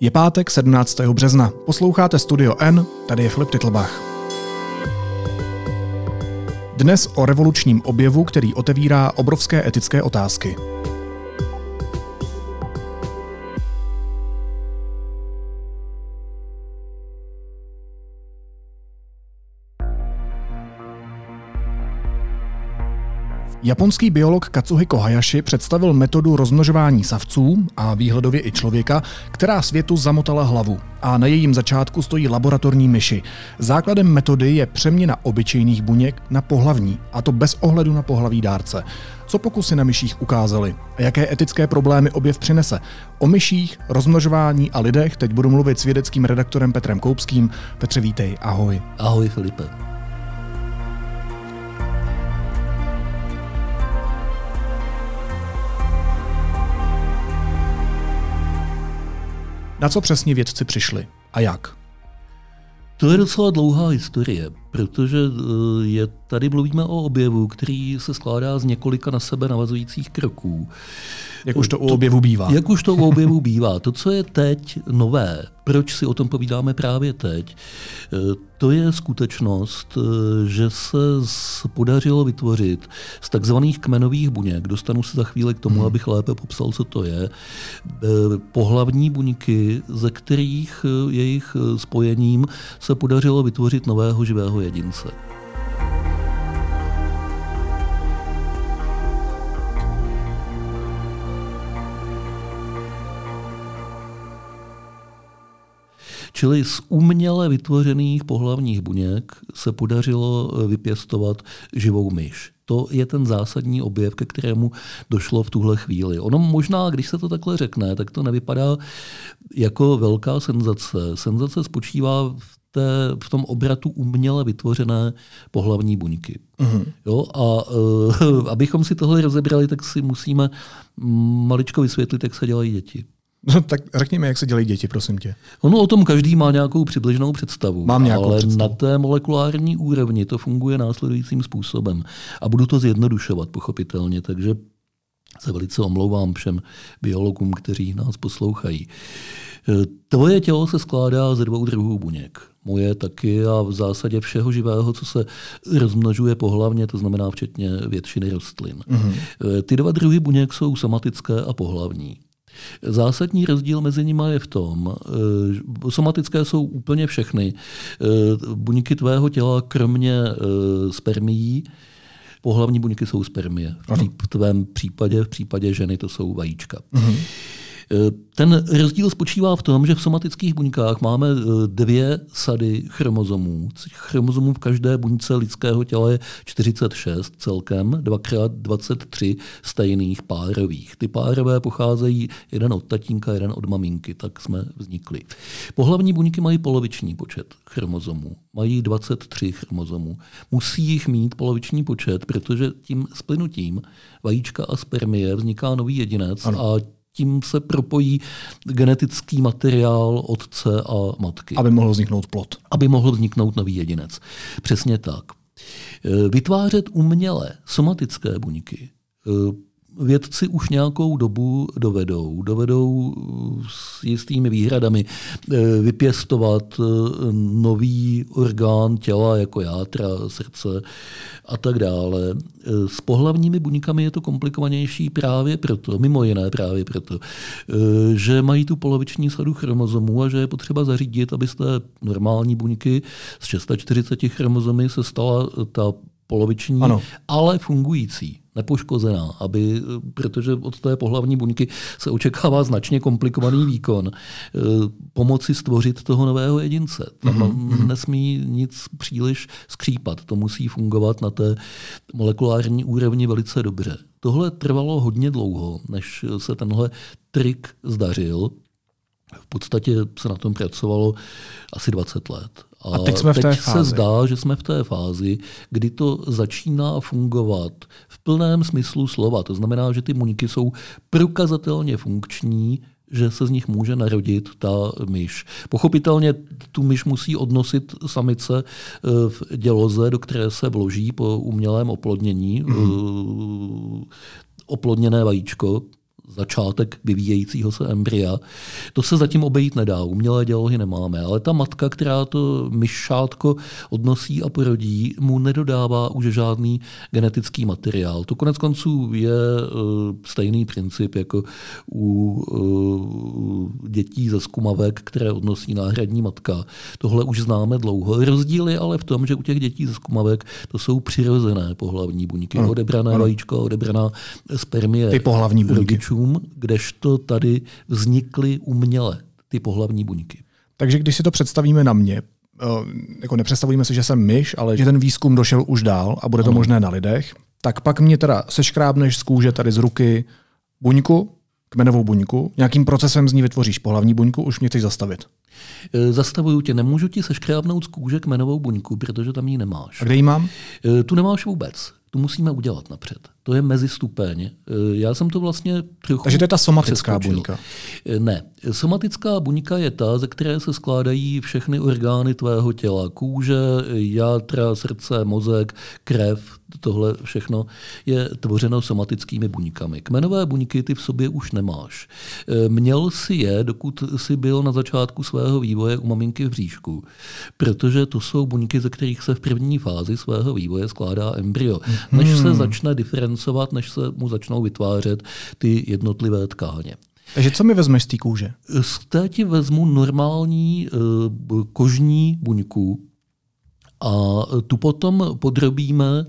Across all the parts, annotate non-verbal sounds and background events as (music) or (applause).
Je pátek 17. března. Posloucháte Studio N, tady je Filip Titlbach. Dnes o revolučním objevu, který otevírá obrovské etické otázky. Japonský biolog Katsuhiko Hayashi představil metodu rozmnožování savců a výhledově i člověka, která světu zamotala hlavu. A na jejím začátku stojí laboratorní myši. Základem metody je přeměna obyčejných buněk na pohlavní, a to bez ohledu na pohlaví dárce. Co pokusy na myších ukázaly jaké etické problémy objev přinese? O myších, rozmnožování a lidech teď budu mluvit s vědeckým redaktorem Petrem Koupským. Petře, vítej, ahoj. Ahoj Filipe. Na co přesně vědci přišli a jak? To je docela dlouhá historie, protože eh, je, tady mluvíme o objevu, který se skládá z několika na sebe navazujících kroků. Jak už to u objevu bývá. Jak už to u objevu bývá. To, co je teď nové, proč si o tom povídáme právě teď, eh, to je skutečnost, eh, že se podařilo vytvořit z takzvaných kmenových buněk, dostanu se za chvíli k tomu, hmm. abych lépe popsal, co to je, pohlavní buňky, ze kterých jejich spojením se podařilo vytvořit nového živého jedince. Čili z uměle vytvořených pohlavních buněk se podařilo vypěstovat živou myš. To je ten zásadní objev, ke kterému došlo v tuhle chvíli. Ono možná, když se to takhle řekne, tak to nevypadá jako velká senzace. Senzace spočívá v té, v tom obratu uměle vytvořené pohlavní buňky. Mm-hmm. Jo, a uh, abychom si tohle rozebrali, tak si musíme maličko vysvětlit, jak se dělají děti. No tak řekněme, jak se dělají děti, prosím tě. Ono o tom každý má nějakou přibližnou představu. Mám nějakou ale představu. na té molekulární úrovni to funguje následujícím způsobem. A budu to zjednodušovat, pochopitelně, takže se velice omlouvám všem biologům, kteří nás poslouchají. Tvoje tělo se skládá ze dvou druhů buněk. Moje taky a v zásadě všeho živého, co se rozmnožuje pohlavně, to znamená včetně většiny rostlin. Mm-hmm. Ty dva druhy buněk jsou somatické a pohlavní. Zásadní rozdíl mezi nimi je v tom, že somatické jsou úplně všechny eh, buňky tvého těla, kromě eh, spermií, pohlavní buňky jsou spermie. V tvém případě, v případě ženy to jsou vajíčka. Uh-huh. Ten rozdíl spočívá v tom, že v somatických buňkách máme eh, dvě sady chromozomů. Chromozomů v každé buňce lidského těla je 46 celkem, dvakrát 23 stejných párových. Ty párové pocházejí jeden od tatínka, jeden od maminky, tak jsme vznikli. Pohlavní buňky mají poloviční počet chromozomů. Mají 23 chromozomů. Musí jich mít poloviční počet, protože tím splynutím vajíčka a spermie vzniká nový jedinec ano. a tím se propojí genetický materiál otce a matky. Aby mohl vzniknout plod. Aby mohl vzniknout nový jedinec. Přesně tak. E, vytvářet uměle somatické buňky e, vědci už nějakou dobu dovedou. Dovedou s jistými výhradami eh, vypěstovat eh, nový orgán těla, jako játra, srdce a tak dále. Eh, s pohlavními buňkami je to komplikovanější právě proto, mimo jiné právě proto, že mají tu poloviční sadu chromozomů a že je potřeba zařídit, aby z té normální buňky z 640 chromozomy se stala ta poloviční, ano. ale fungující nepoškozená, aby, protože od té pohlavní buňky se očekává značně komplikovaný výkon, eh, pomoci stvořit toho nového jedince. Tam mm-hmm. nesmí nic příliš skřípat, to musí fungovat na té molekulární úrovni velice dobře. Tohle trvalo hodně dlouho, než se tenhle trik zdařil. V podstatě se na tom pracovalo asi 20 let. A, a teď jsme v té teď fázi. se zdá, že jsme v té fázi, kdy to začíná fungovat v plném smyslu slova. To znamená, že ty buňky jsou prokazatelně funkční, že se z nich může narodit ta myš. Pochopitelně tu myš musí odnosit samice eh, v děloze, do které se vloží po umělém oplodnění. Mm. Oplodněné vajíčko začátek vyvíjejícího se embrya. To se zatím obejít nedá, umělé dělohy nemáme, ale ta matka, která to myšátko odnosí a porodí, mu nedodává už žádný genetický materiál. To konec konců je uh, stejný princip jako u uh, dětí ze skumavek, které odnosí náhradní matka. Tohle už známe dlouho. Rozdíl je ale v tom, že u těch dětí ze skumavek to jsou přirozené pohlavní buňky, ano. odebrané ano. vajíčko, odebraná spermie ty pohlavní buňky. Rodičům, kdežto tady vznikly uměle ty pohlavní buňky. Takže když si to představíme na mě, eh, jako nepředstavujeme si, že jsem myš, ale že ten výzkum došel už dál a bude to ano. možné na lidech, tak pak mě teda seškrábneš z kůže tady z ruky buňku, kmenovou buňku, nějakým procesem z ní vytvoříš pohlavní buňku, už mě chceš zastavit. E, zastavuju tě, nemůžu ti seškrábnout z kůže kmenovou buňku, protože tam ji nemáš. A kde ji mám? E, tu nemáš vůbec. Tu musíme udělat napřed. To je mezistupeň. E, já jsem to vlastně trochu Takže to je ta somatická přeskočil. buňka. Ne. Somatická buňka je ta, ze které se skládají všechny orgány tvého těla. Kůže, játra, srdce, mozek, krev, tohle všechno je tvořeno somatickými buňkami. Kmenové buňky ty v sobě už nemáš. E, měl si je, dokud si byl na začátku svého vývoje u maminky v bříšku, protože to jsou buňky, ze kterých se v první fázi svého vývoje skládá embryo. Než se hmm. začne diferencovat, než se mu začnou vytvářet ty jednotlivé tkáně. Takže co mi vezmeš z té kůže? Z té ti vezmu normální uh, kožní buňku, a tu potom podrobíme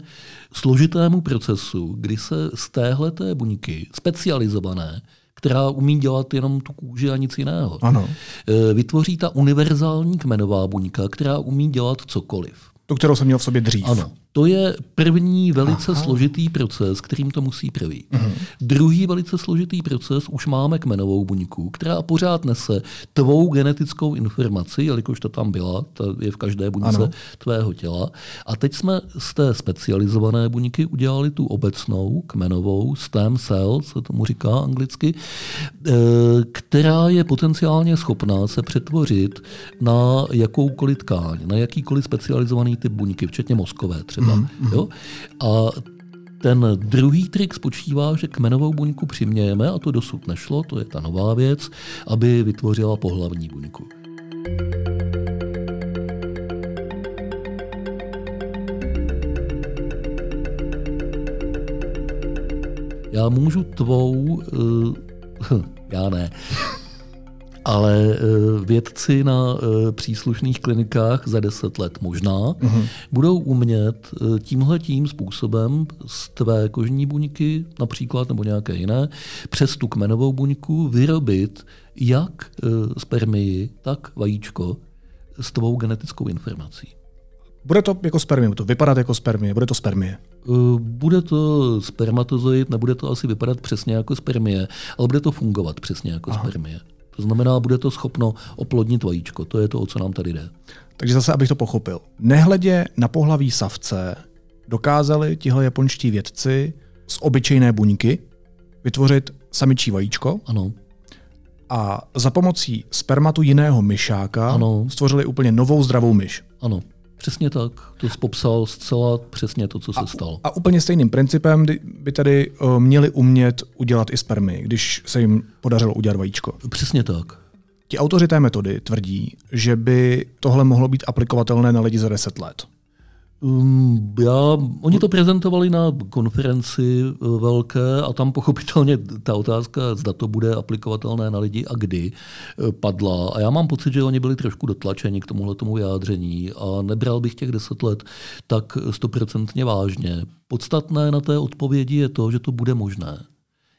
složitému procesu, kdy se z téhleté buňky, specializované, která umí dělat jenom tu kůži a nic jiného, ano. E, vytvoří ta univerzální kmenová buňka, která umí dělat cokoliv. Tu, kterou jsem měl v sobě dřív. Ano. To je první velice Aha. složitý proces, kterým to musí projít. Uh-huh. Druhý velice složitý proces už máme kmenovou buňku, která pořád nese tvou genetickou informaci, jelikož to tam byla, to je v každé buňce ano. tvého těla. A teď jsme z té specializované buňky udělali tu obecnou kmenovou stem cell, se tomu říká anglicky, eh, která je potenciálně schopná se přetvořit na jakoukoliv tkáň, na jakýkoliv specializovaný typ buňky, včetně mozkové třeba třeba. Mm-hmm. Jo? A ten druhý trik spočívá, že kmenovou buňku přimějeme, a to dosud nešlo, to je ta nová věc, aby vytvořila pohlavní buňku. Já můžu tvou, uh, (laughs) já ne, ale eh, vědci na eh, příslušných klinikách za deset let možná uh-huh. budou umět eh, tímhle tím způsobem z tvé kožní buňky například nebo nějaké jiné přes tu kmenovou buňku vyrobit jak spermii, tak vajíčko s tvou genetickou informací. Bude to jako spermie, bude to vypadat jako spermie, bude to spermie? Bude to spermatozoid, nebude to asi vypadat přesně jako spermie, ale bude to fungovat přesně jako Aha. spermie. To znamená, bude to schopno oplodnit vajíčko. To je to, o co nám tady jde. Takže zase, abych to pochopil. Nehledě na pohlaví savce dokázali tihle japonští vědci z obyčejné buňky vytvořit samičí vajíčko. Ano. A za pomocí spermatu jiného myšáka ano. stvořili úplně novou zdravou myš. Ano. Přesně tak. To jsi popsal zcela přesně to, co se a, stalo. A úplně stejným principem by tady uh, měli umět udělat i spermy, když se jim podařilo udělat vajíčko. Přesně tak. Ti autoři té metody tvrdí, že by tohle mohlo být aplikovatelné na lidi za 10 let. Um, já, oni to prezentovali na konferenci eh, velké a tam pochopitelně ta otázka, zda to bude aplikovatelné na lidi a kdy, eh, padla. A já mám pocit, že oni byli trošku dotlačeni k tomuhle tomu vyjádření a nebral bych těch deset let tak stoprocentně vážně. Podstatné na té odpovědi je to, že to bude možné.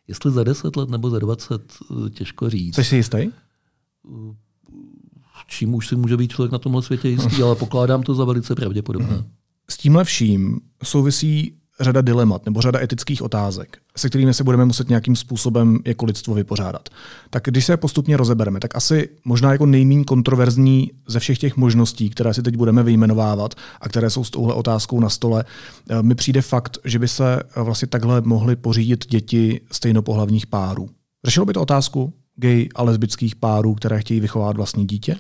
Jestli za deset let nebo za dvacet, eh, těžko říct. Jsi si jistý? Čím už si může být člověk na tomhle světě jistý, ale pokládám to za velice pravděpodobné. Mm-hmm. S tímhle vším souvisí řada dilemat nebo řada etických otázek, se kterými se budeme muset nějakým způsobem jako lidstvo vypořádat. Tak když se postupně rozebereme, tak asi možná jako nejméně kontroverzní ze všech těch možností, které si teď budeme vyjmenovávat a které jsou s touhle otázkou na stole, eh, mi přijde fakt, že by se vlastně takhle mohly pořídit děti stejnopohlavních párů. Řešilo by to otázku gay a lesbických párů, které chtějí vychovat vlastní dítě?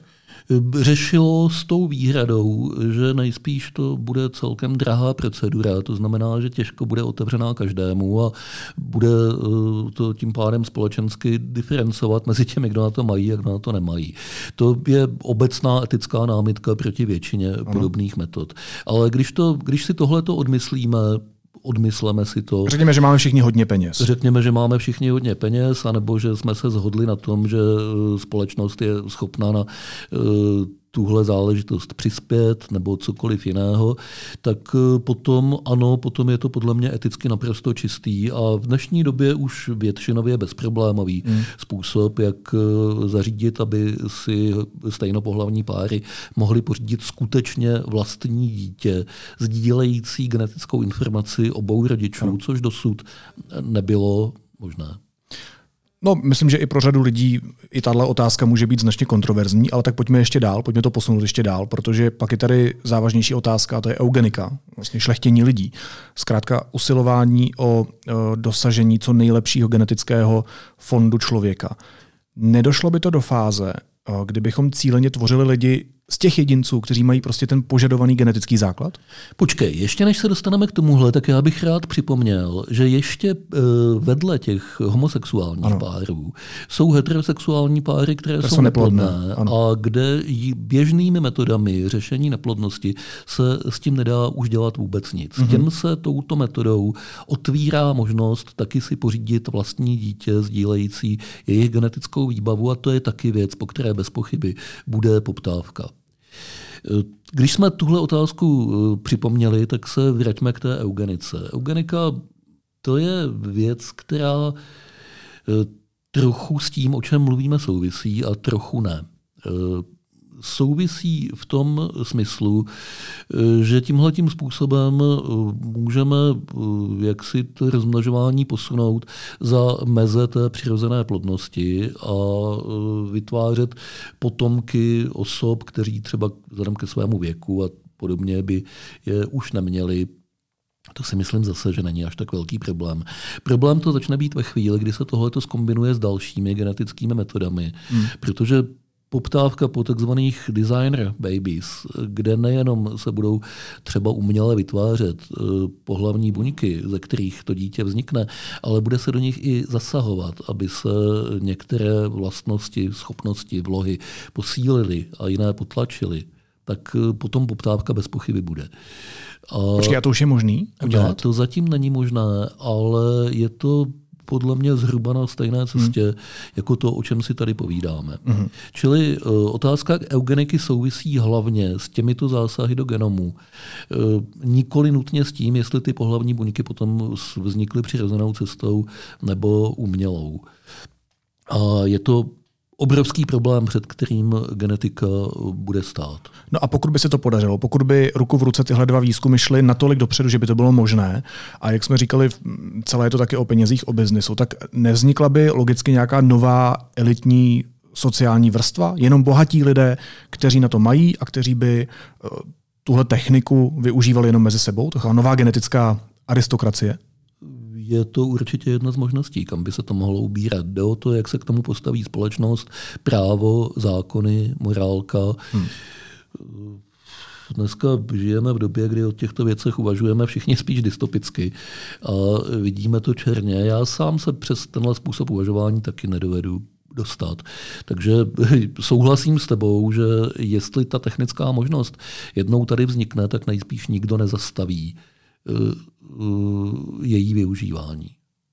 Řešilo s tou výhradou, že nejspíš to bude celkem drahá procedura, to znamená, že těžko bude otevřená každému a bude eh, to tím pádem společensky diferencovat mezi těmi, kdo na to mají a kdo na to nemají. To je obecná etická námitka proti většině ano. podobných metod. Ale když, to, když si tohleto odmyslíme, odmysleme si to. Řekněme, že máme všichni hodně peněz. Řekněme, že máme všichni hodně peněz, anebo že jsme se zhodli na tom, že eh, společnost je schopná na eh, tuhle záležitost přispět nebo cokoliv jiného, tak eh, potom ano, potom je to podle mě eticky naprosto čistý a v dnešní době už většinově bezproblémový hmm. způsob, jak eh, zařídit, aby si stejnopohlavní páry mohli pořídit skutečně vlastní dítě, sdílející genetickou informaci obou rodičů, hmm. což dosud nebylo možné. No, myslím, že i pro řadu lidí i tahle otázka může být značně kontroverzní, ale tak pojďme ještě dál, pojďme to posunout ještě dál, protože pak je tady závažnější otázka, a to je eugenika, vlastně šlechtění lidí. Zkrátka usilování o, o dosažení co nejlepšího genetického fondu člověka. Nedošlo by to do fáze, kdybychom cíleně tvořili lidi z těch jedinců, kteří mají prostě ten požadovaný genetický základ? Počkej, ještě než se dostaneme k tomuhle, tak já bych rád připomněl, že ještě uh, vedle těch homosexuálních ano. párů jsou heterosexuální páry, které, které jsou, neplodné, neplodné a kde běžnými metodami řešení neplodnosti se s tím nedá už dělat vůbec nic. Mm-hmm. Těm se touto metodou otvírá možnost taky si pořídit vlastní dítě sdílející jejich genetickou výbavu a to je taky věc, po které bez pochyby bude poptávka. Když jsme tuhle otázku eh, připomněli, tak se vraťme k té eugenice. Eugenika to je věc, která eh, trochu s tím, o čem mluvíme, souvisí a trochu ne. Eh, souvisí v tom smyslu, že tímhle tím způsobem eh, můžeme eh, jaksi to rozmnožování posunout za meze té přirozené plodnosti a eh, vytvářet potomky osob, kteří třeba vzhledem ke svému věku a podobně by je už neměli to si myslím zase, že není až tak velký problém. Problém to začne být ve chvíli, kdy se tohle skombinuje s dalšími genetickými metodami, hmm. protože poptávka po takzvaných designer babies, kde nejenom se budou třeba uměle vytvářet eh, pohlavní buňky, ze kterých to dítě vznikne, ale bude se do nich i zasahovat, aby se některé vlastnosti, schopnosti, vlohy posílily a jiné potlačily, tak eh, potom poptávka bez pochyby bude. A Počkej, a to už je možný udělat? Ne, to zatím není možné, ale je to podle mě zhruba na stejné cestě, hmm. jako to, o čem si tady povídáme. Hmm. Čili uh, otázka eugeniky souvisí hlavně s těmito zásahy do genomu. Uh, nikoli nutně s tím, jestli ty pohlavní buňky potom vznikly přirozenou cestou nebo umělou. A je to obrovský problém, před kterým genetika bude stát. No a pokud by se to podařilo, pokud by ruku v ruce tyhle dva výzkumy šly natolik dopředu, že by to bylo možné, a jak jsme říkali, celé je to taky o penězích, o biznisu, tak nevznikla by logicky nějaká nová elitní sociální vrstva, jenom bohatí lidé, kteří na to mají a kteří by eh, tuhle techniku využívali jenom mezi sebou, taková nová genetická aristokracie? Je to určitě jedna z možností, kam by se to mohlo ubírat. Jde o to, jak se k tomu postaví společnost, právo, zákony, morálka. Hmm. Dneska žijeme v době, kdy o těchto věcech uvažujeme všichni spíš dystopicky a vidíme to černě. Já sám se přes tenhle způsob uvažování taky nedovedu dostat. Takže (laughs) souhlasím s tebou, že jestli ta technická možnost jednou tady vznikne, tak nejspíš nikdo nezastaví eh, Eh, její využívání.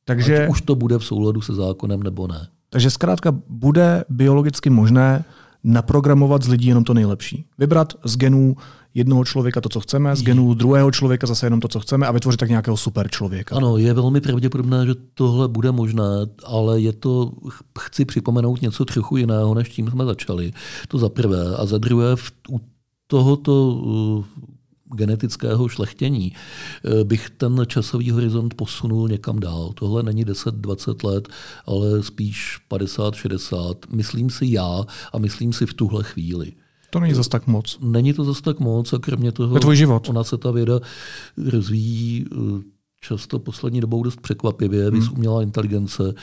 Takže, Ať už to bude v souladu se zákonem nebo ne. Takže zkrátka bude biologicky možné naprogramovat z lidí jenom to nejlepší. Vybrat z genů jednoho člověka to, co chceme, z genů druhého člověka zase jenom to, co chceme a vytvořit tak nějakého super člověka. Ano, je velmi pravděpodobné, že tohle bude možné, ale je to, chci připomenout něco trochu jiného, než tím jsme začali. To za prvé. A za druhé, u tohoto genetického šlechtění, eh, bych ten časový horizont posunul někam dál. Tohle není 10-20 let, ale spíš 50-60. Myslím si já a myslím si v tuhle chvíli. To není zas tak moc. Není to zas tak moc a kromě toho... Je tvůj život. Ona se ta věda rozvíjí eh, často poslední dobou dost překvapivě, hmm. umělá inteligence,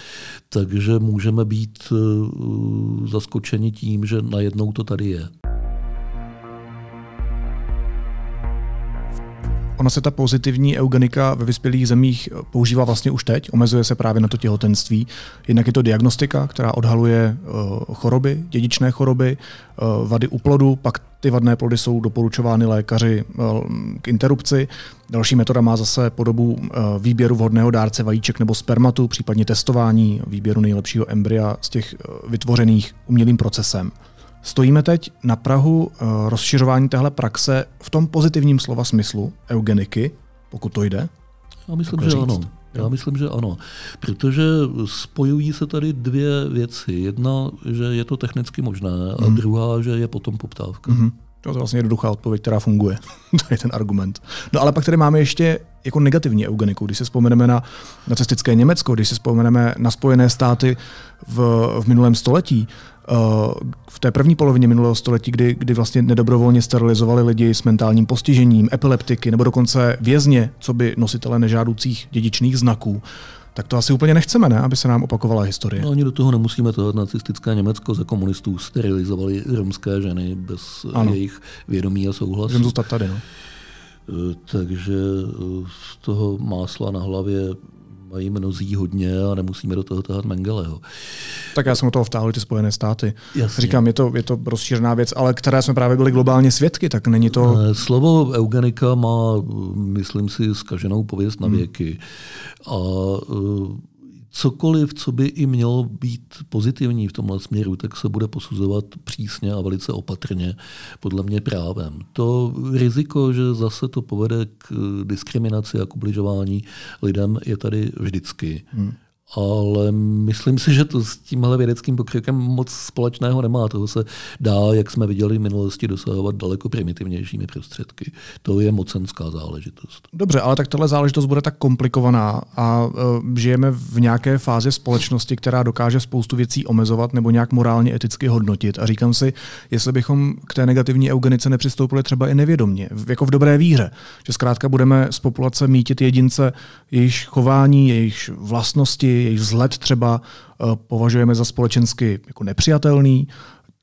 takže můžeme být uh, zaskočeni tím, že najednou to tady je. Ona se ta pozitivní eugenika ve vyspělých zemích používá vlastně už teď, omezuje se právě na to těhotenství. Jednak je to diagnostika, která odhaluje uh, choroby, dědičné choroby, uh, vady u plodu, pak ty vadné plody jsou doporučovány lékaři uh, k interrupci. Další metoda má zase podobu výběru vhodného dárce vajíček nebo spermatu, případně testování výběru nejlepšího embrya z těch vytvořených umělým procesem. Stojíme teď na Prahu eh, rozšiřování téhle praxe v tom pozitivním slova smyslu eugeniky, pokud to jde? Já myslím, že říct. ano. Já myslím, že ano, protože spojují se tady dvě věci. Jedna, že je to technicky možné, a hmm. druhá, že je potom poptávka. Hmm. To je vlastně jednoduchá odpověď, která funguje. (laughs) to je ten argument. No ale pak tady máme ještě jako negativní eugeniku. Když si vzpomeneme na nacistické Německo, když si vzpomeneme na Spojené státy v, v minulém století, v té první polovině minulého století, kdy, kdy vlastně nedobrovolně sterilizovali lidi s mentálním postižením, epileptiky nebo dokonce vězně, co by nositele nežádoucích dědičných znaků, tak to asi úplně nechceme, ne? aby se nám opakovala historie. No, ani do toho nemusíme to nacistické Německo za komunistů sterilizovali romské ženy bez ano. jejich vědomí a souhlasu. Můžeme zůstat tady. No. Eh, takže eh, z toho másla na hlavě mají mnozí hodně a nemusíme do toho tahat Mengeleho. Tak já jsem o toho vtáhl ty Spojené státy. Jasně. Říkám, je to, je to rozšířená věc, ale které jsme právě byli globálně svědky, tak není to... Slovo eugenika má, myslím si, zkaženou pověst na hmm. věky. Hmm. A eh, cokoliv, co by i mělo být pozitivní v tomhle směru, tak se bude posuzovat přísně a velice opatrně, podle mě právem. To riziko, že zase to povede k diskriminaci a k ubližování lidem, je tady vždycky. Hmm ale myslím si, že to s tímhle vědeckým pokrokem moc společného nemá. Toho se dá, jak jsme viděli v minulosti, dosahovat daleko primitivnějšími prostředky. To je mocenská záležitost. Dobře, ale tak tahle záležitost bude tak komplikovaná a uh, žijeme v nějaké fázi společnosti, která dokáže spoustu věcí omezovat nebo nějak morálně eticky hodnotit. A říkám si, jestli bychom k té negativní eugenice nepřistoupili třeba i nevědomně, jako v dobré víře, že zkrátka budeme z populace mítit jedince, jejich chování, jejich vlastnosti, jejich vzhled třeba eh, považujeme za společensky jako nepřijatelný,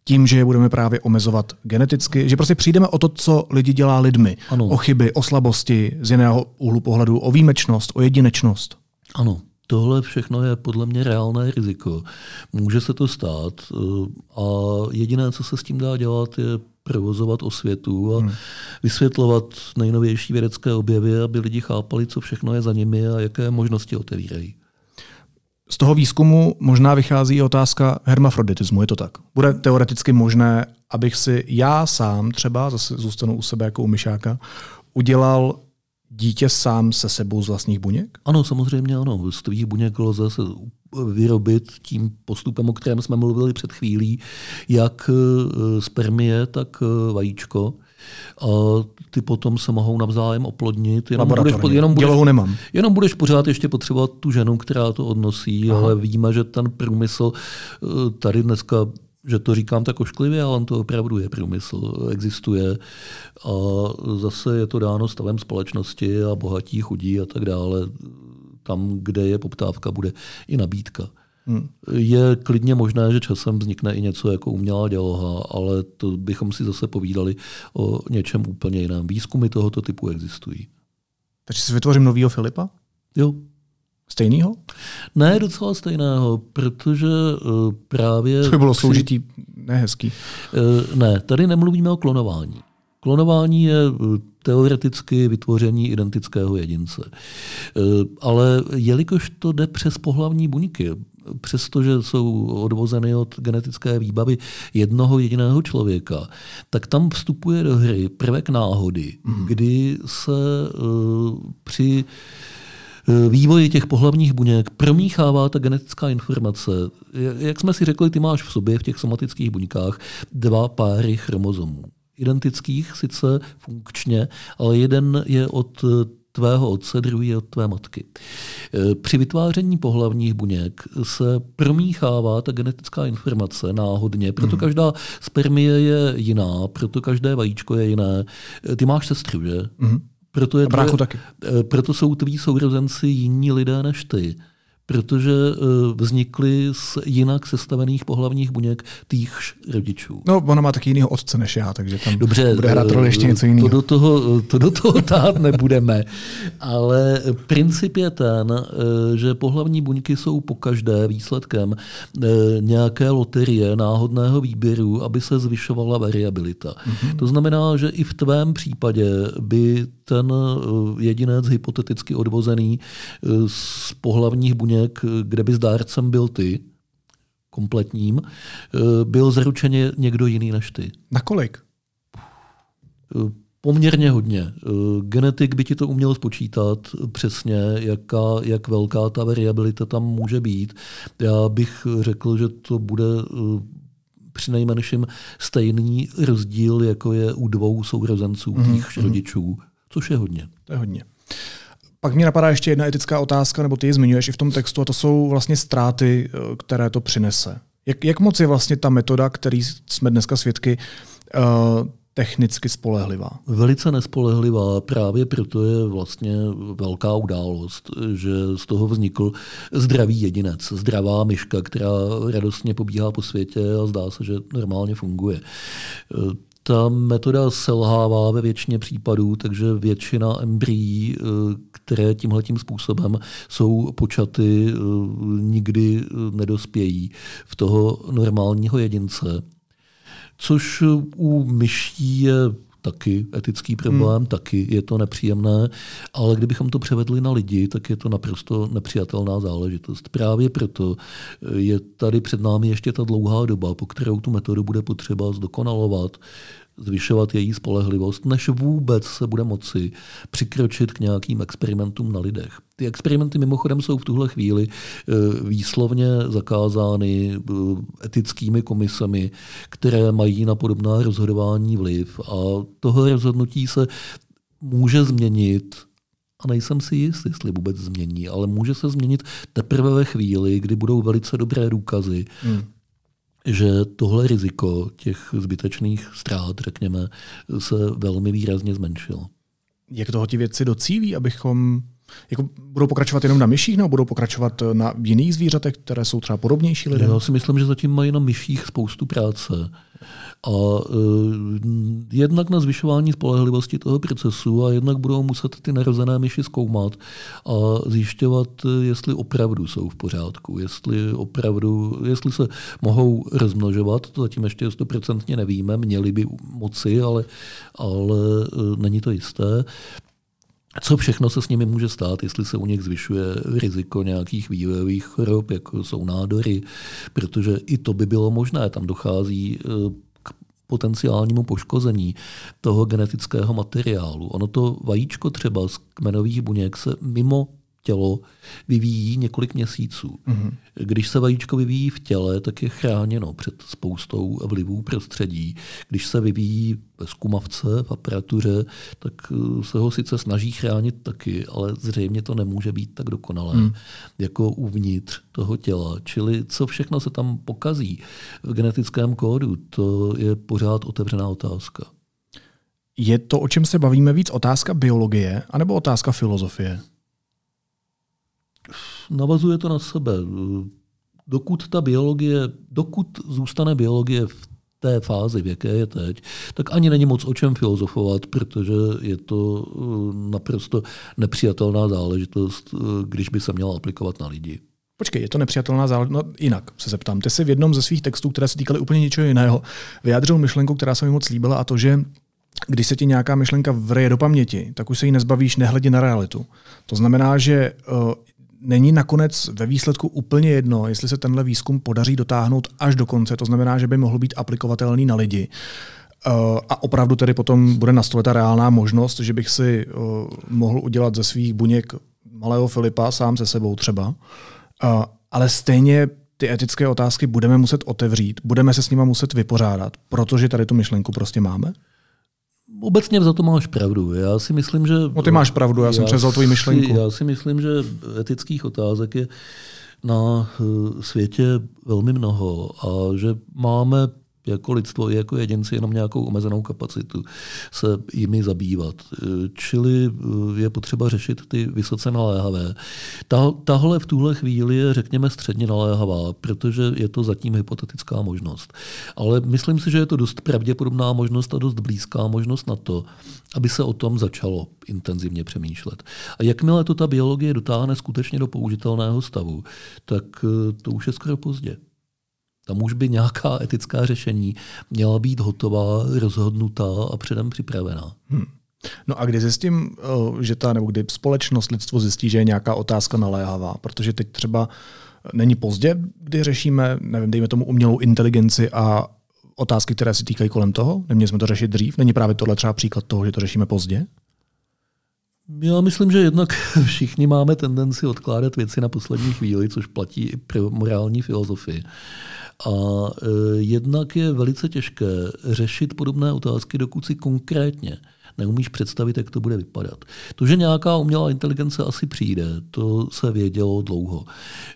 tím, že je budeme právě omezovat geneticky, že prostě přijdeme o to, co lidi dělá lidmi. Ano. O chyby, o slabosti, z jiného úhlu pohledu, o výjimečnost, o jedinečnost. Ano, tohle všechno je podle mě reálné riziko. Může se to stát eh, a jediné, co se s tím dá dělat, je provozovat o světu a hmm. vysvětlovat nejnovější vědecké objevy, aby lidi chápali, co všechno je za nimi a jaké možnosti otevírají. Z toho výzkumu možná vychází i otázka hermafroditismu, je to tak? Bude teoreticky možné, abych si já sám třeba, zase zůstanu u sebe jako u myšáka, udělal dítě sám se sebou z vlastních buněk? Ano, samozřejmě ano. Z tvých buněk lze se vyrobit tím postupem, o kterém jsme mluvili před chvílí, jak eh, spermie, tak eh, vajíčko a ty potom se mohou navzájem oplodnit. Jenom budeš, jenom budeš, nemám. Jenom budeš pořád ještě potřebovat tu ženu, která to odnosí, Aha. ale víme, že ten průmysl eh, tady dneska že to říkám tak ošklivě, ale on to opravdu je průmysl, existuje a zase je to dáno stavem společnosti a bohatí, chudí a tak dále. Tam, kde je poptávka, bude i nabídka. Hmm. Je klidně možné, že časem vznikne i něco jako umělá děloha, ale to bychom si zase povídali o něčem úplně jiném. Výzkumy tohoto typu existují. Takže si vytvořím novýho Filipa? Jo. Stejného? Ne, docela stejného, protože uh, právě... To by bylo sloužitý nehezký. Uh, ne, tady nemluvíme o klonování. Klonování je eh, teoreticky vytvoření identického jedince. Ale jelikož to jde přes pohlavní buňky, přestože jsou odvozeny od genetické výbavy jednoho jediného člověka, tak tam vstupuje do hry prvek náhody, mm. kdy se uh, při eh, vývoji těch pohlavních buněk promíchává ta genetická informace. Jak jsme si řekli, ty máš v sobě v těch somatických buňkách dva páry chromozomů identických, sice funkčně, ale jeden je od tvého otce, druhý od tvé matky. E, při vytváření pohlavních buněk se promíchává ta genetická informace náhodně, proto mm. každá spermie je jiná, proto každé vajíčko je jiné. E, ty máš sestru, že? Mm. Proto, je tvoje, taky. proto jsou tví sourozenci jiní lidé než ty protože eh, vznikly z jinak sestavených pohlavních buněk týchž rodičů. No, ona má taky jinýho otce než já, takže tam Dobře, bude hrát roli ještě něco jiného. To do toho, to do toho (laughs) tát nebudeme. Ale princip je ten, eh, že pohlavní buňky jsou po každé výsledkem eh, nějaké loterie náhodného výběru, aby se zvyšovala variabilita. Mm-hmm. To znamená, že i v tvém případě by ten jedinec hypoteticky odvozený z pohlavních buněk kde by dárcem byl ty, kompletním, eh, byl zaručeně někdo jiný než ty. Na kolik? Eh, poměrně hodně. Eh, genetik by ti to uměl spočítat přesně, jaká, jak velká ta variabilita tam může být. Já bych řekl, že to bude při nejmenším stejný rozdíl, jako je u dvou sourozenců mm-hmm. těch mhm. rodičů, což je hodně. To je hodně. Pak mě napadá ještě jedna etická otázka, nebo ty ji zmiňuješ i v tom textu, a to jsou vlastně ztráty, eh, které to přinese. Jak, jak moc je vlastně ta metoda, který jsme dneska svědky, uh, technicky spolehlivá? Velice nespolehlivá, právě proto je vlastně velká událost, že z toho vznikl zdravý jedinec, zdravá myška, která radostně pobíhá po světě a zdá se, že normálně funguje. Ta metoda selhává ve většině případů, takže většina embryí, eh, které tímhletím způsobem jsou počaty, eh, nikdy eh, nedospějí v toho normálního jedince. Což u myší je taky etický problém, hmm. taky je to nepříjemné, ale kdybychom to převedli na lidi, tak je to naprosto nepřijatelná záležitost. Právě proto je tady před námi ještě ta dlouhá doba, po kterou tu metodu bude potřeba zdokonalovat, zvyšovat její spolehlivost, než vůbec se bude moci přikročit k nějakým experimentům na lidech. Ty experimenty mimochodem jsou v tuhle chvíli eh, výslovně zakázány eh, etickými komisemi, které mají na podobná rozhodování vliv a toho rozhodnutí se může změnit a nejsem si jist, jestli vůbec změní, ale může se změnit teprve ve chvíli, kdy budou velice dobré důkazy, hmm že tohle riziko těch zbytečných ztrát, řekněme, se velmi výrazně zmenšilo. Jak toho ti věci docílí, abychom jako budou pokračovat jenom na myších, nebo budou pokračovat na jiných zvířatech, které jsou třeba podobnější lidem? Já si myslím, že zatím mají na myších spoustu práce. A uh, jednak na zvyšování spolehlivosti toho procesu a jednak budou muset ty narozené myši zkoumat a zjišťovat, jestli opravdu jsou v pořádku, jestli opravdu, jestli se mohou rozmnožovat, to zatím ještě stoprocentně nevíme, měli by moci, ale, ale uh, není to jisté co všechno se s nimi může stát, jestli se u nich zvyšuje riziko nějakých vývojových chorob, jako jsou nádory, protože i to by bylo možné. Tam dochází eh, k potenciálnímu poškození toho genetického materiálu. Ono to vajíčko třeba z kmenových buněk se mimo tělo vyvíjí několik měsíců. Mm-hmm. Když se vajíčko vyvíjí v těle, tak je chráněno před spoustou vlivů prostředí. Když se vyvíjí ve zkumavce, v aparatuře, tak eh, se ho sice snaží chránit taky, ale zřejmě to nemůže být tak dokonalé mm. jako uvnitř toho těla. Čili co všechno se tam pokazí v genetickém kódu, to je pořád otevřená otázka. Je to, o čem se bavíme, víc otázka biologie anebo otázka filozofie? Navazuje to na sebe. Dokud ta biologie, dokud zůstane biologie v té fázi, v jaké je teď, tak ani není moc o čem filozofovat, protože je to eh, naprosto nepřijatelná záležitost, eh, když by se měla aplikovat na lidi. Počkej, je to nepřijatelná záležitost? No, jinak se zeptám. Ty jsi v jednom ze svých textů, které se týkaly úplně něčeho jiného, vyjádřil myšlenku, která se mi moc líbila, a to, že když se ti nějaká myšlenka vreje do paměti, tak už se jí nezbavíš nehledě na realitu. To znamená, že uh, není nakonec ve výsledku úplně jedno, jestli se tenhle výzkum podaří dotáhnout až do konce. To znamená, že by mohl být aplikovatelný na lidi. Uh, a opravdu tedy potom bude na stole ta reálná možnost, že bych si uh, mohl udělat ze svých buněk malého Filipa sám se sebou třeba. Uh, ale stejně ty etické otázky budeme muset otevřít, budeme se s nimi muset vypořádat, protože tady tu myšlenku prostě máme? Obecně za to máš pravdu. Já si myslím, že... No ty máš pravdu, já, já jsem převzal tvoji myšlenku. Já si myslím, že etických otázek je na eh, světě velmi mnoho a že máme jako lidstvo, jako jedinci, jenom nějakou omezenou kapacitu se jimi zabývat. Čili je potřeba řešit ty vysoce naléhavé. Ta, tahle v tuhle chvíli je, řekněme, středně naléhavá, protože je to zatím hypotetická možnost. Ale myslím si, že je to dost pravděpodobná možnost a dost blízká možnost na to, aby se o tom začalo intenzivně přemýšlet. A jakmile to ta biologie dotáhne skutečně do použitelného stavu, tak eh, to už je skoro pozdě. Tam už by nějaká etická řešení měla být hotová, rozhodnutá a předem připravená. Hmm. No a kdy zjistím, eh, že ta, nebo kdy společnost, lidstvo zjistí, že je nějaká otázka naléhavá, protože teď třeba není pozdě, kdy řešíme, nevím, dejme tomu umělou inteligenci a otázky, které se týkají kolem toho? Neměli jsme to řešit dřív? Není právě tohle třeba příklad toho, že to řešíme pozdě? Já myslím, že jednak (laughs) všichni máme tendenci odkládat věci na poslední chvíli, což platí i pro morální filozofii. A e, jednak je velice těžké řešit podobné otázky, dokud si konkrétně neumíš představit, jak to bude vypadat. To, že nějaká umělá inteligence asi přijde, to se vědělo dlouho.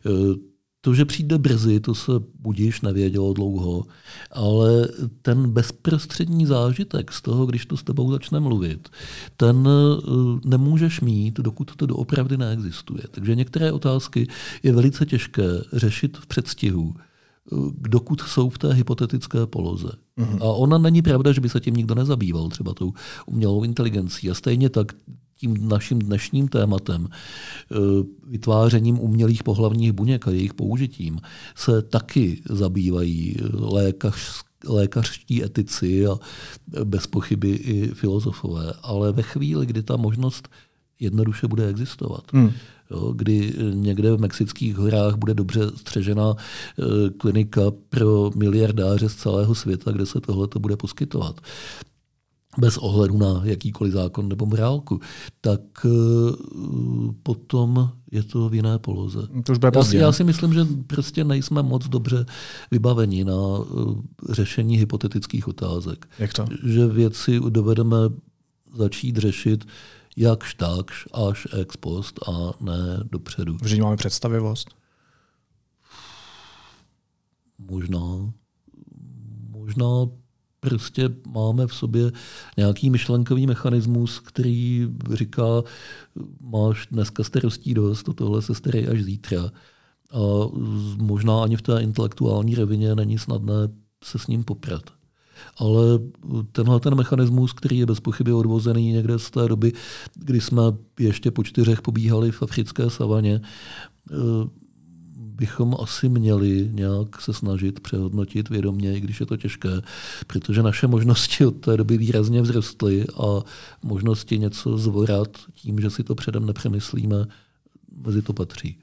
E, to, že přijde brzy, to se budíš nevědělo dlouho, ale ten bezprostřední zážitek z toho, když to s tebou začne mluvit, ten eh, nemůžeš mít, dokud to doopravdy neexistuje. Takže některé otázky je velice těžké řešit v předstihu, dokud jsou v té hypotetické poloze. Mm-hmm. A ona není pravda, že by se tím nikdo nezabýval, třeba tou umělou inteligencí. A stejně tak tím naším dnešním tématem, eh, vytvářením umělých pohlavních buněk a jejich použitím, se taky zabývají lékař, lékařští etici a bez pochyby i filozofové. Ale ve chvíli, kdy ta možnost jednoduše bude existovat. Hmm. Jo, kdy někde v mexických horách bude dobře střežena eh, klinika pro miliardáře z celého světa, kde se tohle bude poskytovat bez ohledu na jakýkoliv zákon nebo morálku, tak uh, potom je to v jiné poloze. To už já, si, já si myslím, že prostě nejsme moc dobře vybaveni na řešení hypotetických otázek. Jak to? Že věci dovedeme začít řešit jakž takž až ex post a ne dopředu. Že máme představivost? Možná. Možná prostě máme v sobě nějaký myšlenkový mechanismus, který říká, máš dneska starostí dost, to tohle se starej až zítra. A možná ani v té intelektuální rovině není snadné se s ním poprat. Ale tenhle ten mechanismus, který je bez pochyby odvozený někde z té doby, kdy jsme ještě po čtyřech pobíhali v africké savaně, bychom asi měli nějak se snažit přehodnotit vědomě, i když je to těžké, protože naše možnosti od té doby výrazně vzrostly a možnosti něco zvorat tím, že si to předem nepřemyslíme, mezi to patří.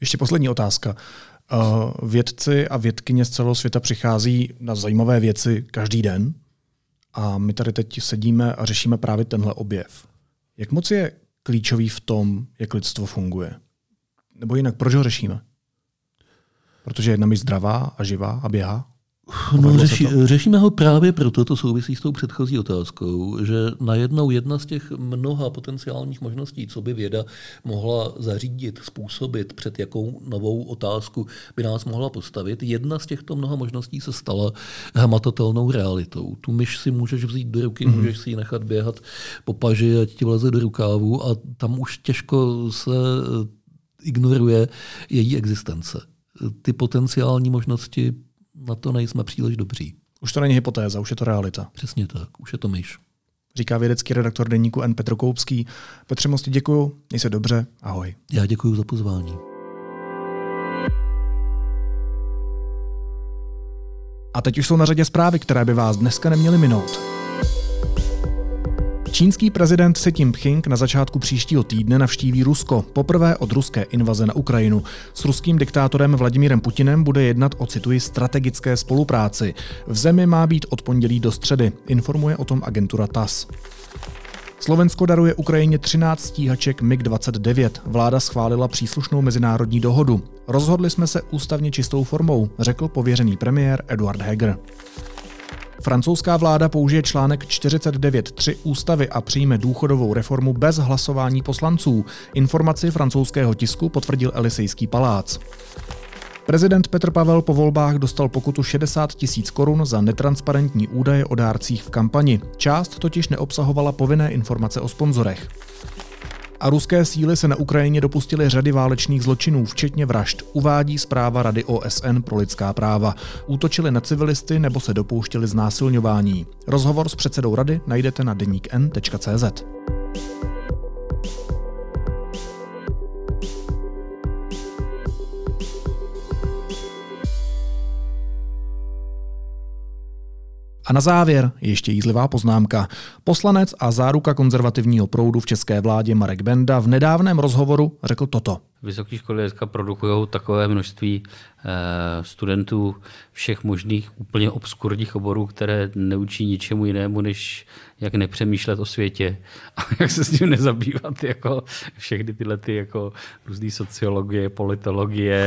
Ještě poslední otázka. Uh, vědci a vědkyně z celého světa přichází na zajímavé věci každý den a my tady teď sedíme a řešíme právě tenhle objev. Jak moc je klíčový v tom, jak lidstvo funguje? Nebo jinak, proč ho řešíme? Protože je nami zdravá a živá a běhá? No, řeši, řešíme ho právě proto, to souvisí s tou předchozí otázkou, že najednou jedna z těch mnoha potenciálních možností, co by věda mohla zařídit, způsobit, před jakou novou otázku by nás mohla postavit, jedna z těchto mnoha možností se stala hmatatelnou realitou. Tu myš si můžeš vzít do ruky, mm-hmm. můžeš si ji nechat běhat po paži, ať ti vleze do rukávu a tam už těžko se ignoruje její existence ty potenciální možnosti, na to nejsme příliš dobří. Už to není hypotéza, už je to realita. Přesně tak, už je to myš. Říká vědecký redaktor deníku N. Petr Koupský. Petře, moc ti děkuju, měj se dobře, ahoj. Já děkuji za pozvání. A teď už jsou na řadě zprávy, které by vás dneska neměly minout. Čínský prezident Xi Jinping na začátku příštího týdne navštíví Rusko, poprvé od ruské invaze na Ukrajinu. S ruským diktátorem Vladimírem Putinem bude jednat o, cituji, strategické spolupráci. V zemi má být od pondělí do středy, informuje o tom agentura TAS. Slovensko daruje Ukrajině 13 stíhaček MiG-29. Vláda schválila příslušnou mezinárodní dohodu. Rozhodli jsme se ústavně čistou formou, řekl pověřený premiér Eduard Heger. Francouzská vláda použije článek 49.3 ústavy a přijme důchodovou reformu bez hlasování poslanců. Informaci francouzského tisku potvrdil Elisejský palác. Prezident Petr Pavel po volbách dostal pokutu 60 tisíc korun za netransparentní údaje o dárcích v kampani. Část totiž neobsahovala povinné informace o sponzorech. A ruské síly se na Ukrajině dopustily řady válečných zločinů, včetně vražd, uvádí zpráva Rady OSN pro lidská práva. Útočili na civilisty nebo se dopouštěli znásilňování. Rozhovor s předsedou rady najdete na deníkn.cz. A na závěr ještě jízlivá poznámka. Poslanec a záruka konzervativního proudu v české vládě Marek Benda v nedávném rozhovoru řekl toto. Vysoké školy dneska produkují takové množství eh, studentů všech možných úplně obskurních oborů, které neučí ničemu jinému, než jak nepřemýšlet o světě (laughs) a jak se s tím nezabývat. Jako všechny tyhle ty jako různé sociologie, politologie,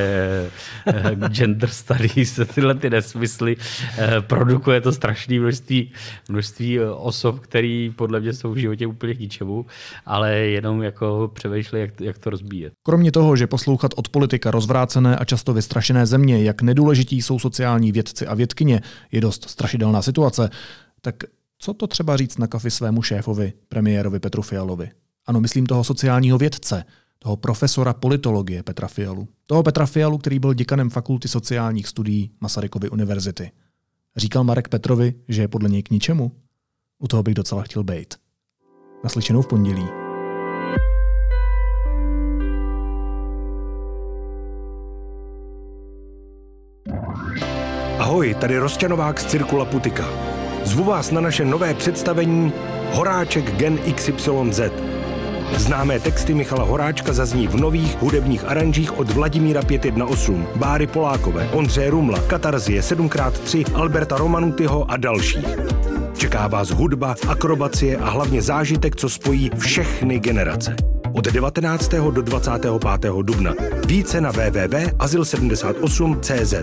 eh, (laughs) gender studies, tyhle ty nesmysly. Eh, produkuje to strašné množství, množství osob, který podle mě jsou v životě úplně k ničemu, ale jenom jako přemýšlí, jak, jak to rozbíjet. Kromě toho, toho, že poslouchat od politika rozvrácené a často vystrašené země, jak nedůležití jsou sociální vědci a vědkyně, je dost strašidelná situace, tak co to třeba říct na kafi svému šéfovi, premiérovi Petru Fialovi? Ano, myslím toho sociálního vědce, toho profesora politologie Petra Fialu. Toho Petra Fialu, který byl děkanem Fakulty sociálních studií Masarykovy univerzity. Říkal Marek Petrovi, že je podle něj k ničemu? U toho bych docela chtěl být. Naslyšenou v pondělí. Ahoj, tady Rosťanovák z Cirkula Putika. Zvu vás na naše nové představení Horáček Gen XYZ. Známé texty Michala Horáčka zazní v nových hudebních aranžích od Vladimíra 518, Báry Polákové, Ondřeje Rumla, Katarzie 7x3, Alberta Romanutyho a dalších. Čeká vás hudba, akrobacie a hlavně zážitek, co spojí všechny generace. Od 19. do 25. dubna. Více na www.azyl78.cz